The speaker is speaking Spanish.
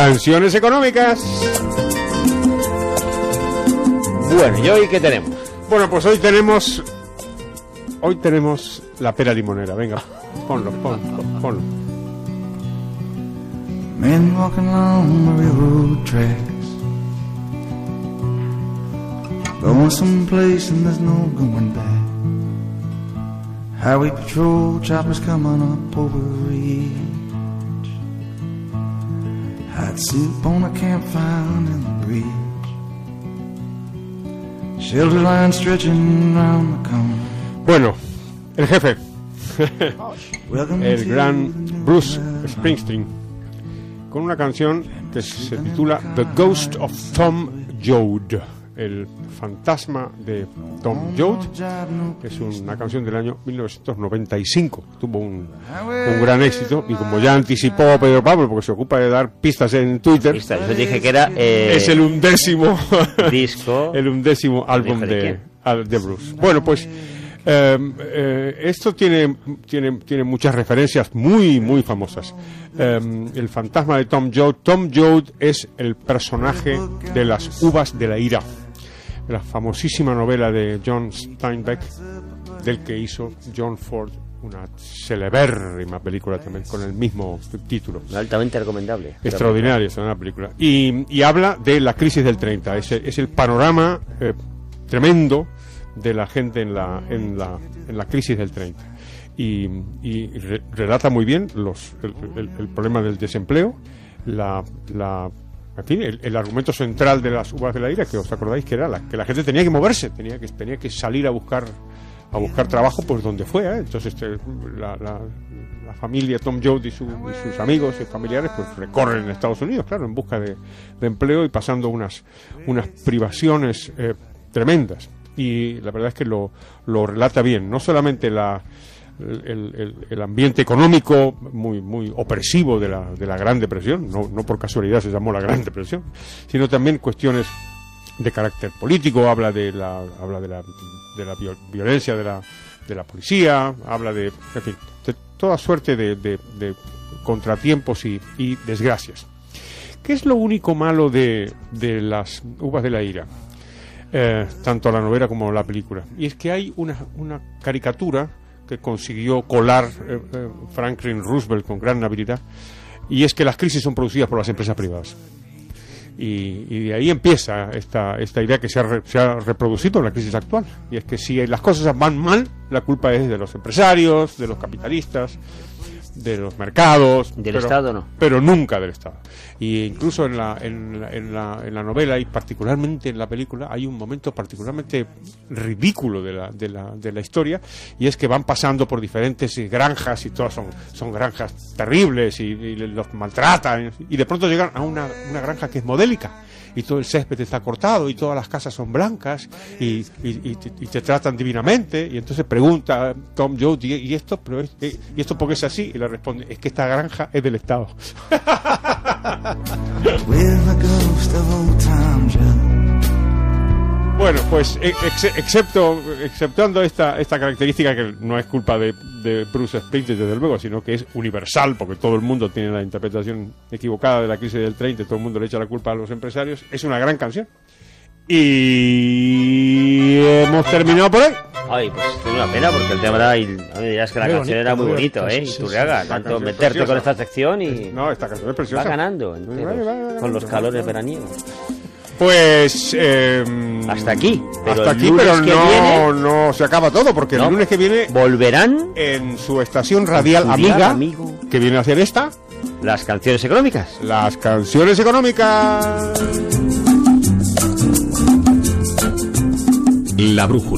Canciones económicas. Bueno, ¿y hoy qué tenemos? Bueno, pues hoy tenemos. Hoy tenemos la pera limonera. Venga, ponlo, ponlo, ponlo. Men walking along the railroad tracks. Going someplace and there's no going back. Highway patrol choppers coming up over the. Hot soup on a campfire in the bridge. Shelter line stretching round the corner. Bueno, el jefe, el gran Bruce Springsteen, con una canción que se titula The Ghost of Tom Joad, el fantasma de Tom Joad. Es una canción del año 1995. Tuvo un, un gran éxito y como ya anticipó Pedro Pablo, porque se ocupa de dar pistas en Twitter, Esta, yo dije que era eh, es el undécimo disco. el undécimo álbum ¿Dijo de de, de Bruce. Bueno, pues eh, eh, esto tiene, tiene, tiene muchas referencias muy, muy famosas. Eh, el fantasma de Tom Joad. Tom Joad es el personaje de las uvas de la ira. La famosísima novela de John Steinbeck, del que hizo John Ford una celebérrima película también con el mismo título. altamente recomendable. Extraordinaria es una película. Y, y habla de la crisis del 30. Es, el- es el panorama eh, tremendo de la gente en la, en la, en la crisis del 30. Y, y re- relata muy bien los, el, el- el problema del desempleo, la, la, en fin, el, el argumento central de las uvas de la ira, que os acordáis que era la, que la gente tenía que moverse, tenía que, tenía que salir a buscar a buscar trabajo pues donde fuera. Entonces este, la, la- la familia Tom Joad y, su- y sus amigos y familiares pues recorren en Estados Unidos, claro, en busca de, de empleo y pasando unas, unas privaciones eh, tremendas. Y la verdad es que lo, lo relata bien, no solamente la, el, ambiente económico muy muy opresivo de la, de la Gran Depresión, no, no por casualidad se llamó la Gran Depresión, sino también cuestiones de carácter político, habla de la, habla de la, de la viol- violencia de la, de la policía, habla de, en fin, de toda suerte de contratiempos y, y desgracias. ¿Qué es lo único malo de, de las uvas de la ira? Eh, tanto la novela como la película. Y es que hay una, una caricatura consiguió colar eh, eh, Franklin Roosevelt con gran habilidad, y es que las crisis son producidas por las empresas privadas. Y, y de ahí empieza esta, esta idea que se ha, re- se ha reproducido en la crisis actual. Y es que si las cosas van mal, la culpa es de los empresarios, de los capitalistas, de los mercados. Del pero- Estado, no. Pero nunca del Estado. Y incluso en la, en, la, en, la, en la novela y particularmente en la película hay un momento particularmente ridículo de la, de la, de la historia y es que van pasando por diferentes granjas y todas son, son granjas terribles y, y los maltratan y de pronto llegan a una, una granja que es modélica y todo el césped está cortado y todas las casas son blancas y, y- y te, y te tratan divinamente y entonces pregunta Tom Joad ¿y, esto pero es- eh, y esto porque es así le responde es que esta granja es del Estado. Bueno, pues e- ex- excepto, exceptuando esta, esta característica que no es culpa de, de Bruce Springsteen, desde luego, sino que es universal, porque todo el mundo tiene la interpretación equivocada de la crisis del 30, todo el mundo le echa la culpa a los empresarios, es una gran canción. Y hemos terminado por hoy. Ay, pues es una pena porque el tema era. Y, a mí dirás que la Muy canción bonito, era muy bonito, bonito, ¿eh? sí, sí, Iturriaga, sí. tanto meterte con esta sección y. No, esta canción es preciosa. Va ganando enteros, Va, va, va ganando. con los calores veraniegos. Pues eh, Hasta aquí, pero hasta el aquí, lunes pero no, viene- no se acaba todo, porque No. el lunes que viene Volverán en su estación radial Su amiga, amigo. que viene a hacer esta, las canciones económicas. las canciones económicas. La brújula.